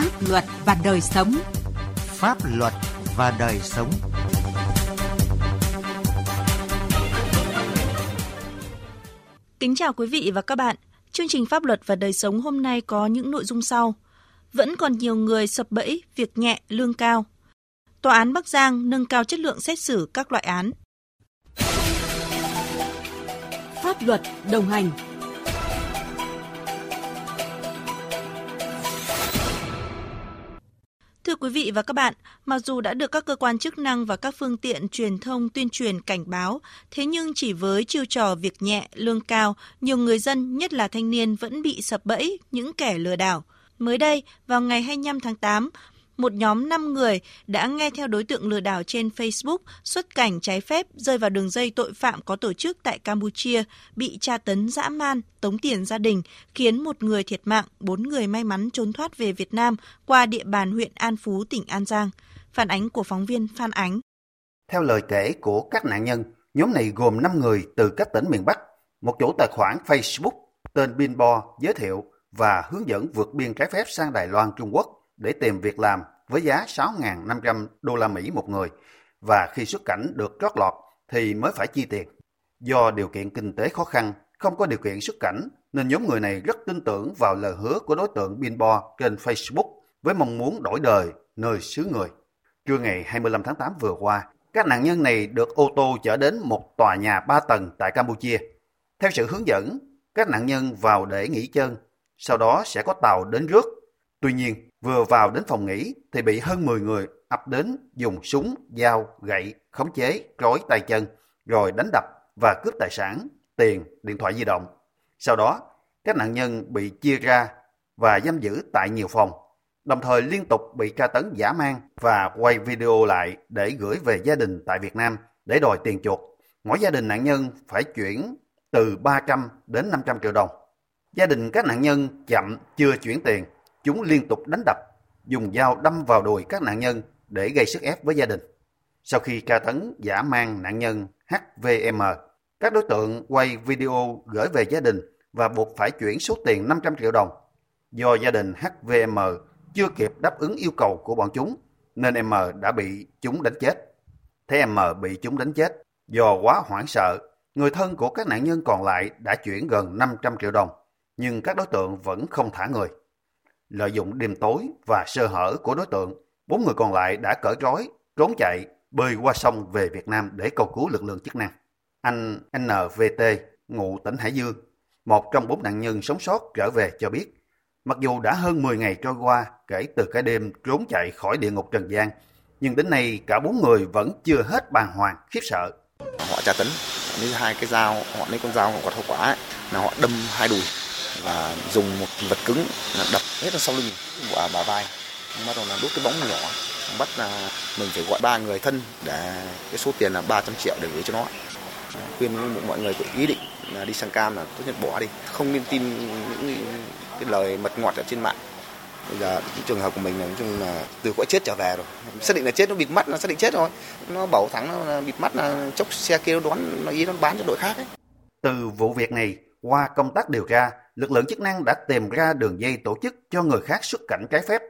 Pháp luật và đời sống. Pháp luật và đời sống. Kính chào quý vị và các bạn. Chương trình Pháp luật và đời sống hôm nay có những nội dung sau. Vẫn còn nhiều người sập bẫy việc nhẹ lương cao. Tòa án Bắc Giang nâng cao chất lượng xét xử các loại án. Pháp luật đồng hành quý vị và các bạn, mặc dù đã được các cơ quan chức năng và các phương tiện truyền thông tuyên truyền cảnh báo, thế nhưng chỉ với chiêu trò việc nhẹ, lương cao, nhiều người dân, nhất là thanh niên vẫn bị sập bẫy những kẻ lừa đảo. Mới đây, vào ngày 25 tháng 8, một nhóm 5 người đã nghe theo đối tượng lừa đảo trên Facebook xuất cảnh trái phép rơi vào đường dây tội phạm có tổ chức tại Campuchia, bị tra tấn dã man, tống tiền gia đình, khiến một người thiệt mạng, bốn người may mắn trốn thoát về Việt Nam qua địa bàn huyện An Phú, tỉnh An Giang. Phản ánh của phóng viên Phan Ánh. Theo lời kể của các nạn nhân, nhóm này gồm 5 người từ các tỉnh miền Bắc. Một chủ tài khoản Facebook tên Binbo giới thiệu và hướng dẫn vượt biên trái phép sang Đài Loan, Trung Quốc để tìm việc làm với giá 6.500 đô la Mỹ một người và khi xuất cảnh được trót lọt thì mới phải chi tiền. Do điều kiện kinh tế khó khăn, không có điều kiện xuất cảnh nên nhóm người này rất tin tưởng vào lời hứa của đối tượng Binbo trên Facebook với mong muốn đổi đời nơi xứ người. Trưa ngày 25 tháng 8 vừa qua, các nạn nhân này được ô tô chở đến một tòa nhà 3 tầng tại Campuchia. Theo sự hướng dẫn, các nạn nhân vào để nghỉ chân, sau đó sẽ có tàu đến rước. Tuy nhiên, Vừa vào đến phòng nghỉ thì bị hơn 10 người ập đến dùng súng, dao, gậy, khống chế, trói tay chân, rồi đánh đập và cướp tài sản, tiền, điện thoại di động. Sau đó, các nạn nhân bị chia ra và giam giữ tại nhiều phòng, đồng thời liên tục bị tra tấn giả mang và quay video lại để gửi về gia đình tại Việt Nam để đòi tiền chuộc. Mỗi gia đình nạn nhân phải chuyển từ 300 đến 500 triệu đồng. Gia đình các nạn nhân chậm chưa chuyển tiền Chúng liên tục đánh đập, dùng dao đâm vào đùi các nạn nhân để gây sức ép với gia đình. Sau khi tra tấn giả mang nạn nhân HVM, các đối tượng quay video gửi về gia đình và buộc phải chuyển số tiền 500 triệu đồng. Do gia đình HVM chưa kịp đáp ứng yêu cầu của bọn chúng, nên M đã bị chúng đánh chết. Thế M bị chúng đánh chết, do quá hoảng sợ, người thân của các nạn nhân còn lại đã chuyển gần 500 triệu đồng, nhưng các đối tượng vẫn không thả người. Lợi dụng đêm tối và sơ hở của đối tượng, bốn người còn lại đã cởi trói, trốn chạy, bơi qua sông về Việt Nam để cầu cứu lực lượng chức năng. Anh NVT, ngụ tỉnh Hải Dương, một trong bốn nạn nhân sống sót trở về cho biết, mặc dù đã hơn 10 ngày trôi qua kể từ cái đêm trốn chạy khỏi địa ngục Trần gian, nhưng đến nay cả bốn người vẫn chưa hết bàng hoàng, khiếp sợ. Họ tra tấn, lấy hai cái dao, họ lấy con dao quả thô quả ấy, là họ đâm hai đùi và dùng một vật cứng đập hết ra sau lưng của bà vai. Bắt đầu là đút cái bóng nhỏ bắt là mình phải gọi ba người thân để cái số tiền là 300 triệu để gửi cho nó. Khuyên mọi người có ý định là đi sang cam là tốt nhất bỏ đi. Không nên tin những cái lời mật ngọt ở trên mạng. Bây giờ trường hợp của mình là nói chung là từ cõi chết trở về rồi. Xác định là chết nó bịt mắt nó xác định chết rồi. Nó bảo thắng nó bịt mắt là chốc xe kia nó đoán nó ý nó bán cho đội khác ấy. từ vụ việc này qua công tác điều tra, lực lượng chức năng đã tìm ra đường dây tổ chức cho người khác xuất cảnh trái phép.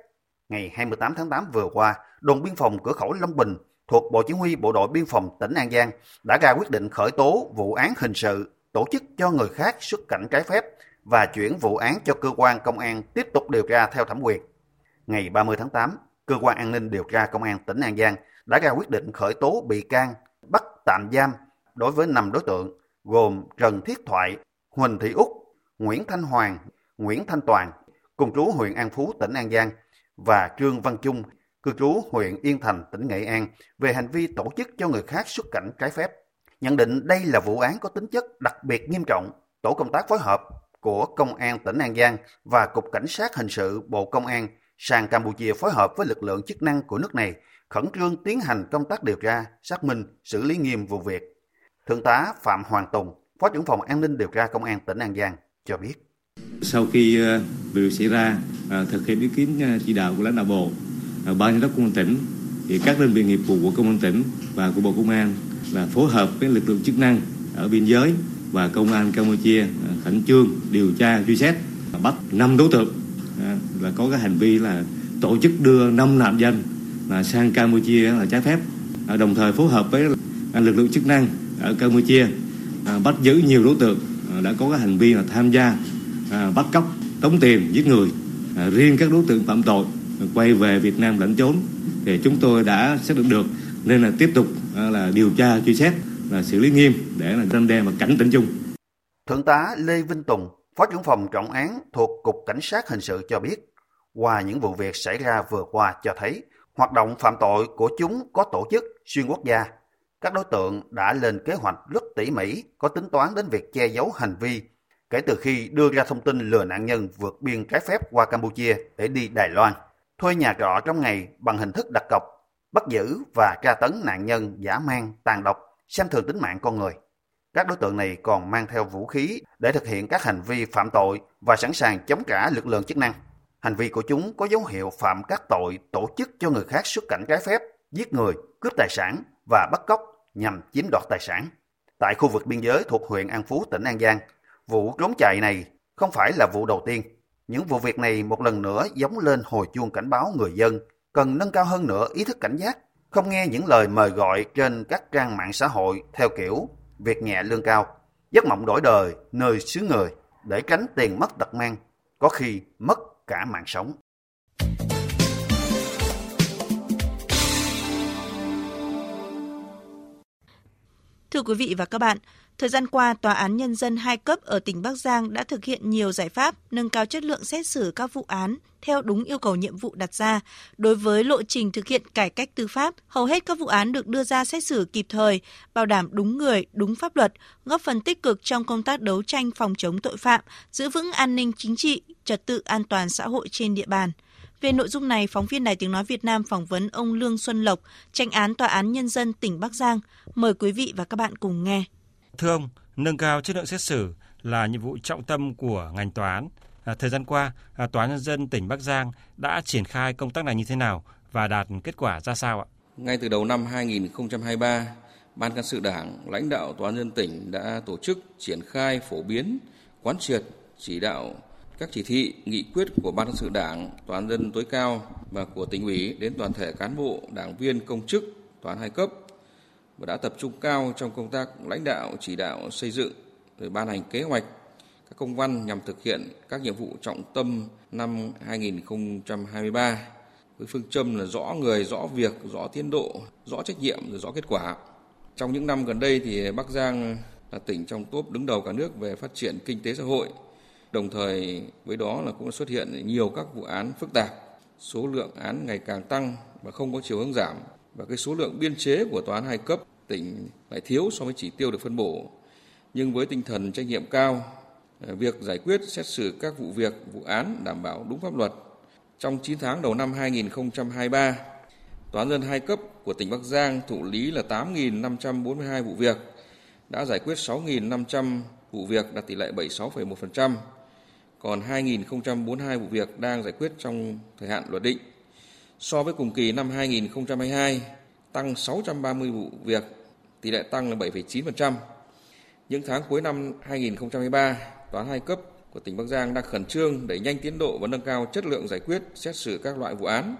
Ngày 28 tháng 8 vừa qua, đồn biên phòng cửa khẩu Long Bình thuộc Bộ Chỉ huy Bộ đội Biên phòng tỉnh An Giang đã ra quyết định khởi tố vụ án hình sự tổ chức cho người khác xuất cảnh trái phép và chuyển vụ án cho cơ quan công an tiếp tục điều tra theo thẩm quyền. Ngày 30 tháng 8, cơ quan an ninh điều tra công an tỉnh An Giang đã ra quyết định khởi tố bị can, bắt tạm giam đối với 5 đối tượng gồm Trần Thiết Thoại, Huỳnh Thị Úc, Nguyễn Thanh Hoàng, Nguyễn Thanh Toàn, cùng trú huyện An Phú, tỉnh An Giang, và Trương Văn Trung, cư trú huyện Yên Thành, tỉnh Nghệ An, về hành vi tổ chức cho người khác xuất cảnh trái phép. Nhận định đây là vụ án có tính chất đặc biệt nghiêm trọng, tổ công tác phối hợp của Công an tỉnh An Giang và Cục Cảnh sát Hình sự Bộ Công an sang Campuchia phối hợp với lực lượng chức năng của nước này khẩn trương tiến hành công tác điều tra, xác minh, xử lý nghiêm vụ việc. Thượng tá Phạm Hoàng Tùng, Phó trưởng phòng an ninh điều tra công an tỉnh An Giang cho biết. Sau khi ờ, vụ việc xảy ra, ờ, thực hiện ý kiến ờ, chỉ đạo của lãnh đạo bộ, ban giám đốc công an tỉnh, thì các đơn vị nghiệp vụ của công an tỉnh và của bộ công an là phối hợp với lực lượng chức năng ở biên giới và công an Campuchia khẩn trương điều tra truy xét bắt năm đối tượng là có cái hành vi là tổ chức đưa 5 nạn nhân là sang Campuchia là trái phép, đồng thời phối hợp với lực lượng chức năng ở Campuchia bắt giữ nhiều đối tượng Ờ, đã có cái hành vi là tham gia à, bắt cóc, tống tiền, giết người. À, riêng các đối tượng phạm tội quay về Việt Nam lẫn trốn thì chúng tôi đã xác định được nên là tiếp tục à, là điều tra truy xét là xử lý nghiêm để là răn đe và cảnh tỉnh chung. Thượng tá Lê Vinh Tùng, Phó trưởng phòng trọng án thuộc Cục Cảnh sát Hình sự cho biết, qua những vụ việc xảy ra vừa qua cho thấy hoạt động phạm tội của chúng có tổ chức xuyên quốc gia. Các đối tượng đã lên kế hoạch rất tỉ mỉ, có tính toán đến việc che giấu hành vi kể từ khi đưa ra thông tin lừa nạn nhân vượt biên trái phép qua Campuchia để đi Đài Loan, thuê nhà trọ trong ngày bằng hình thức đặt cọc, bắt giữ và tra tấn nạn nhân giả mang, tàn độc, xem thường tính mạng con người. Các đối tượng này còn mang theo vũ khí để thực hiện các hành vi phạm tội và sẵn sàng chống trả lực lượng chức năng. Hành vi của chúng có dấu hiệu phạm các tội tổ chức cho người khác xuất cảnh trái phép, giết người, cướp tài sản và bắt cóc nhằm chiếm đoạt tài sản. Tại khu vực biên giới thuộc huyện An Phú, tỉnh An Giang, vụ trốn chạy này không phải là vụ đầu tiên. Những vụ việc này một lần nữa giống lên hồi chuông cảnh báo người dân cần nâng cao hơn nữa ý thức cảnh giác, không nghe những lời mời gọi trên các trang mạng xã hội theo kiểu việc nhẹ lương cao, giấc mộng đổi đời nơi xứ người để tránh tiền mất tật mang, có khi mất cả mạng sống. Thưa quý vị và các bạn, thời gian qua, Tòa án Nhân dân hai cấp ở tỉnh Bắc Giang đã thực hiện nhiều giải pháp nâng cao chất lượng xét xử các vụ án theo đúng yêu cầu nhiệm vụ đặt ra. Đối với lộ trình thực hiện cải cách tư pháp, hầu hết các vụ án được đưa ra xét xử kịp thời, bảo đảm đúng người, đúng pháp luật, góp phần tích cực trong công tác đấu tranh phòng chống tội phạm, giữ vững an ninh chính trị, trật tự an toàn xã hội trên địa bàn. Về nội dung này, phóng viên Đài Tiếng Nói Việt Nam phỏng vấn ông Lương Xuân Lộc, tranh án Tòa án Nhân dân tỉnh Bắc Giang. Mời quý vị và các bạn cùng nghe. Thưa ông, nâng cao chất lượng xét xử là nhiệm vụ trọng tâm của ngành tòa án. À, thời gian qua, à, Tòa án Nhân dân tỉnh Bắc Giang đã triển khai công tác này như thế nào và đạt kết quả ra sao ạ? Ngay từ đầu năm 2023, Ban cán sự Đảng, lãnh đạo Tòa án nhân tỉnh đã tổ chức triển khai phổ biến, quán triệt, chỉ đạo các chỉ thị, nghị quyết của Ban cán sự Đảng, Tòa án dân tối cao và của tỉnh ủy đến toàn thể cán bộ, đảng viên, công chức, tòa án hai cấp và đã tập trung cao trong công tác lãnh đạo, chỉ đạo xây dựng, rồi ban hành kế hoạch, các công văn nhằm thực hiện các nhiệm vụ trọng tâm năm 2023 với phương châm là rõ người, rõ việc, rõ tiến độ, rõ trách nhiệm, rồi rõ kết quả. Trong những năm gần đây thì Bắc Giang là tỉnh trong top đứng đầu cả nước về phát triển kinh tế xã hội. Đồng thời với đó là cũng xuất hiện nhiều các vụ án phức tạp, số lượng án ngày càng tăng và không có chiều hướng giảm và cái số lượng biên chế của tòa án hai cấp tỉnh lại thiếu so với chỉ tiêu được phân bổ. Nhưng với tinh thần trách nhiệm cao, ờ, việc giải quyết xét xử các vụ việc, vụ án đảm bảo đúng pháp luật. Trong 9 tháng đầu năm 2023, Tòa án dân hai cấp của tỉnh Bắc Giang thụ lý là 8.542 vụ việc, đã giải quyết 6.500 vụ việc đạt tỷ lệ 76,1%, còn 2.042 vụ việc đang giải quyết trong thời hạn luật định. So với cùng kỳ năm 2022, tăng 630 vụ việc, tỷ lệ tăng là 7,9%. Những tháng cuối năm 2023, Tòa án hai cấp của tỉnh Bắc Giang đang khẩn trương đẩy nhanh tiến độ và nâng cao chất lượng giải quyết xét xử các loại vụ án,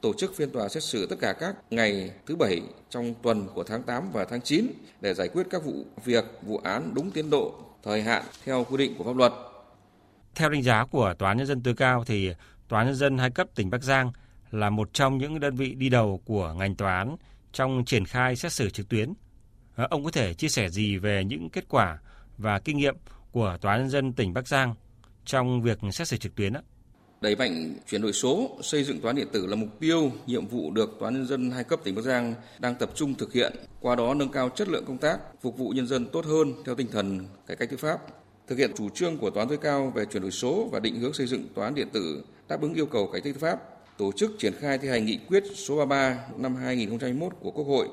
tổ chức phiên tòa xét xử tất cả các ngày thứ bảy trong tuần của tháng 8 và tháng 9 để giải quyết các vụ việc, vụ án đúng tiến độ, thời hạn theo quy định của pháp luật. Theo đánh giá của Tòa án Nhân dân tối cao thì Tòa án Nhân dân hai cấp tỉnh Bắc Giang là một trong những đơn vị đi đầu của ngành tòa án trong triển khai xét xử trực tuyến. Ờ, ông có thể chia sẻ gì về những kết quả và kinh nghiệm của Tòa án Nhân dân tỉnh Bắc Giang trong việc xét xử trực tuyến? Đẩy mạnh chuyển đổi số, xây dựng tòa án điện tử là mục tiêu, nhiệm vụ được Tòa án Nhân dân hai cấp tỉnh Bắc Giang đang tập trung thực hiện, qua đó nâng cao chất lượng công tác, phục vụ nhân dân tốt hơn theo tinh thần cải cách tư pháp. Thực hiện chủ trương của Tòa án tối cao về chuyển đổi số và định hướng xây dựng tòa án điện tử đáp ứng yêu cầu cải cách tư pháp, tổ chức triển khai thi hành nghị quyết số 33 năm 2021 của Quốc hội.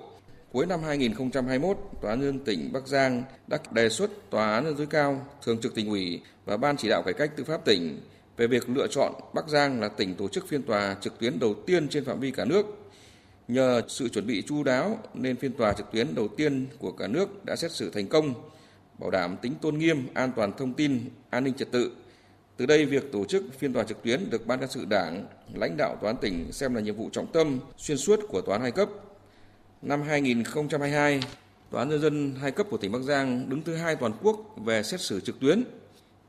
Cuối năm 2021, Tòa án nhân tỉnh Bắc Giang đã đề xuất Tòa án nhân tối cao, Thường trực tỉnh ủy và Ban chỉ đạo cải cách tư pháp tỉnh về việc lựa chọn Bắc Giang là tỉnh tổ chức phiên tòa trực tuyến đầu tiên trên phạm vi cả nước. Nhờ sự chuẩn bị chu đáo nên phiên tòa trực tuyến đầu tiên của cả nước đã xét xử thành công, bảo đảm tính tôn nghiêm, an toàn thông tin, an ninh trật tự, Từ đây, việc tổ chức phiên tòa trực tuyến được Ban cán sự Đảng, lãnh đạo tòa án tỉnh xem là nhiệm vụ trọng tâm xuyên suốt của tòa án hai cấp. Năm 2022, Tòa án nhân dân hai cấp của tỉnh Bắc Giang đứng thứ hai toàn quốc về xét xử trực tuyến.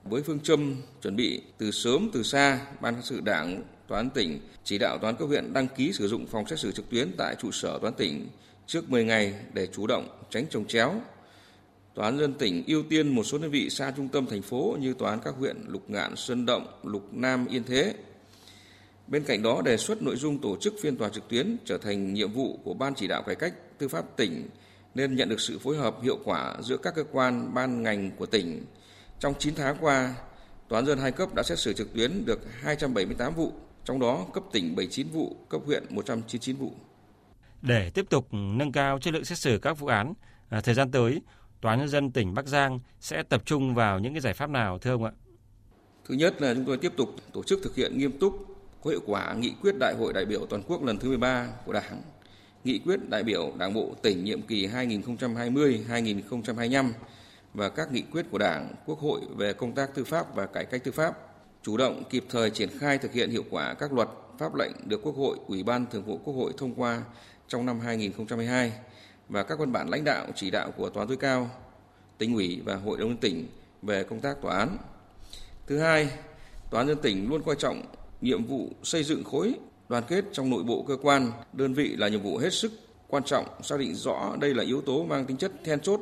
Với phương châm chuẩn bị từ sớm từ xa, Ban cán sự Đảng, Tòa án tỉnh chỉ đạo Tòa án cấp huyện đăng ký sử dụng phòng xét xử trực tuyến tại trụ sở Tòa án tỉnh trước 10 ngày để chủ động tránh trồng chéo, Tòa án dân tỉnh ưu tiên một số đơn vị xa trung tâm thành phố như tòa án các huyện Lục Ngạn, Sơn Động, Lục Nam, Yên Thế. Bên cạnh đó đề xuất nội dung tổ chức phiên tòa trực tuyến trở thành nhiệm vụ của Ban chỉ đạo cải cách tư pháp tỉnh nên nhận được sự phối hợp hiệu quả giữa các cơ quan ban ngành của tỉnh. Trong 9 tháng qua, Tòa án dân hai cấp đã xét xử trực tuyến được 278 vụ, trong đó cấp tỉnh 79 vụ, cấp huyện 199 vụ. Để tiếp tục nâng cao chất lượng xét xử các vụ án, à, thời gian tới, Tòa nhân dân tỉnh Bắc Giang sẽ tập trung vào những cái giải pháp nào thưa ông ạ? Thứ nhất là chúng tôi tiếp tục tổ chức thực hiện nghiêm túc có hiệu quả nghị quyết Đại hội đại biểu toàn quốc lần thứ 13 của Đảng, nghị quyết đại biểu Đảng bộ tỉnh nhiệm kỳ 2020-2025 và các nghị quyết của Đảng, Quốc hội về công tác tư pháp và cải cách tư pháp, chủ động kịp thời triển khai thực hiện hiệu quả các luật, pháp lệnh được Quốc hội, Ủy ban Thường vụ Quốc hội thông qua trong năm 2022 và các văn bản lãnh đạo chỉ đạo của tòa tối cao, tỉnh ủy và hội đồng tỉnh về công tác tòa án. Thứ hai, tòa án nhân tỉnh luôn coi trọng nhiệm vụ xây dựng khối đoàn kết trong nội bộ cơ quan, đơn vị là nhiệm vụ hết sức quan trọng, xác định rõ đây là yếu tố mang tính chất then chốt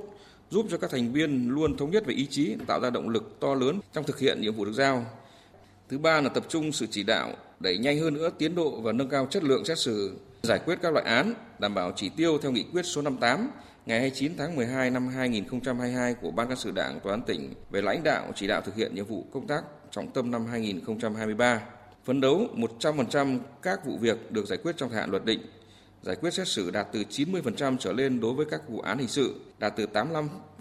giúp cho các thành viên luôn thống nhất về ý chí, tạo ra động lực to lớn trong thực hiện nhiệm vụ được giao. Thứ ba là tập trung sự chỉ đạo đẩy nhanh hơn nữa tiến độ và nâng cao chất lượng xét xử giải quyết các loại án, đảm bảo chỉ tiêu theo nghị quyết số 58 ngày 29 tháng 12 năm 2022 của Ban cán sự Đảng Tòa án tỉnh về lãnh đạo chỉ đạo thực hiện nhiệm vụ công tác trọng tâm năm 2023. Phấn đấu 100% các vụ việc được giải quyết trong thời hạn luật định, giải quyết xét xử đạt từ 90% trở lên đối với các vụ án hình sự, đạt từ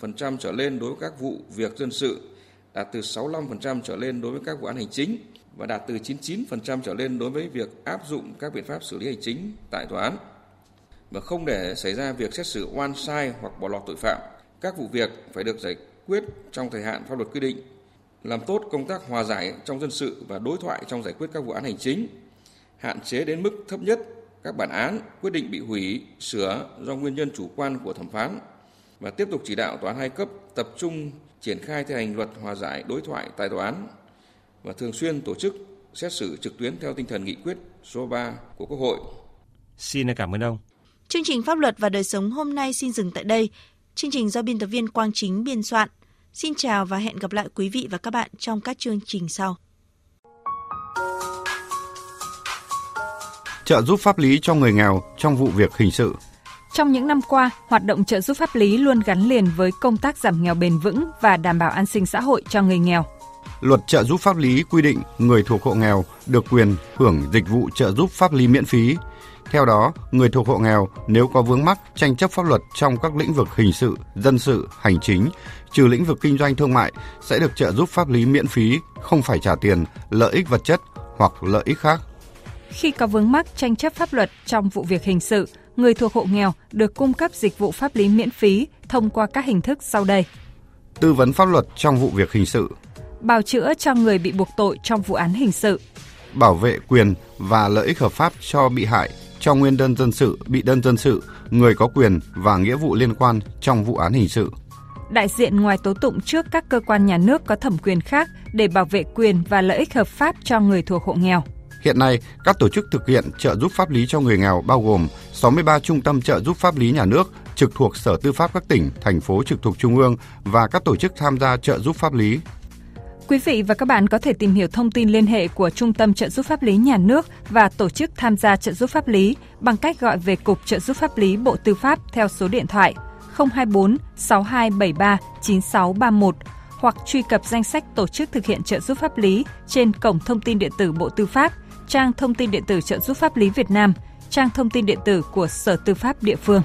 85% trở lên đối với các vụ việc dân sự, đạt từ 65% trở lên đối với các vụ án hành chính, và đạt từ 99% trở lên đối với việc áp dụng các biện pháp xử lý hành chính tại tòa án và không để xảy ra việc xét xử oan sai hoặc bỏ lọt tội phạm. Các vụ việc phải được giải quyết trong thời hạn pháp luật quy định, làm tốt công tác hòa giải trong dân sự và đối thoại trong giải quyết các vụ án hành chính, hạn chế đến mức thấp nhất các bản án, quyết định bị hủy, sửa do nguyên nhân chủ quan của thẩm phán và tiếp tục chỉ đạo tòa án hai cấp tập trung triển khai thi hành luật hòa giải đối thoại tại tòa án và thường xuyên tổ chức xét xử trực tuyến theo tinh thần nghị quyết số 3 của Quốc hội. Xin cảm ơn ông. Chương trình Pháp luật và đời sống hôm nay xin dừng tại đây. Chương trình do biên tập viên Quang Chính biên soạn. Xin chào và hẹn gặp lại quý vị và các bạn trong các chương trình sau. Trợ giúp pháp lý cho người nghèo trong vụ việc hình sự. Trong những năm qua, hoạt động trợ giúp pháp lý luôn gắn liền với công tác giảm nghèo bền vững và đảm bảo an sinh xã hội cho người nghèo. Luật trợ giúp pháp lý quy định người thuộc hộ nghèo được quyền hưởng dịch vụ trợ giúp pháp lý miễn phí. Theo đó, người thuộc hộ nghèo nếu có vướng mắc tranh chấp pháp luật trong các lĩnh vực hình sự, dân sự, hành chính, trừ lĩnh vực kinh doanh thương mại sẽ được trợ giúp pháp lý miễn phí, không phải trả tiền, lợi ích vật chất hoặc lợi ích khác. Khi có vướng mắc tranh chấp pháp luật trong vụ việc hình sự, người thuộc hộ nghèo được cung cấp dịch vụ pháp lý miễn phí thông qua các hình thức sau đây. Tư vấn pháp luật trong vụ việc hình sự, bào chữa cho người bị buộc tội trong vụ án hình sự, bảo vệ quyền và lợi ích hợp pháp cho bị hại cho nguyên đơn dân sự, bị đơn dân sự, người có quyền và nghĩa vụ liên quan trong vụ án hình sự. Đại diện ngoài tố tụng trước các cơ quan nhà nước có thẩm quyền khác để bảo vệ quyền và lợi ích hợp pháp cho người thuộc hộ nghèo. Hiện nay, các tổ chức thực hiện trợ giúp pháp lý cho người nghèo bao gồm 63 trung tâm trợ giúp pháp lý nhà nước trực thuộc Sở Tư pháp các tỉnh, thành phố trực thuộc Trung ương và các tổ chức tham gia trợ giúp pháp lý Quý vị và các bạn có thể tìm hiểu thông tin liên hệ của Trung tâm trợ giúp pháp lý nhà nước và tổ chức tham gia trợ giúp pháp lý bằng cách gọi về Cục trợ giúp pháp lý Bộ Tư pháp theo số điện thoại 024 6273 9631 hoặc truy cập danh sách tổ chức thực hiện trợ giúp pháp lý trên cổng thông tin điện tử Bộ Tư pháp, trang thông tin điện tử trợ giúp pháp lý Việt Nam, trang thông tin điện tử của Sở Tư pháp địa phương.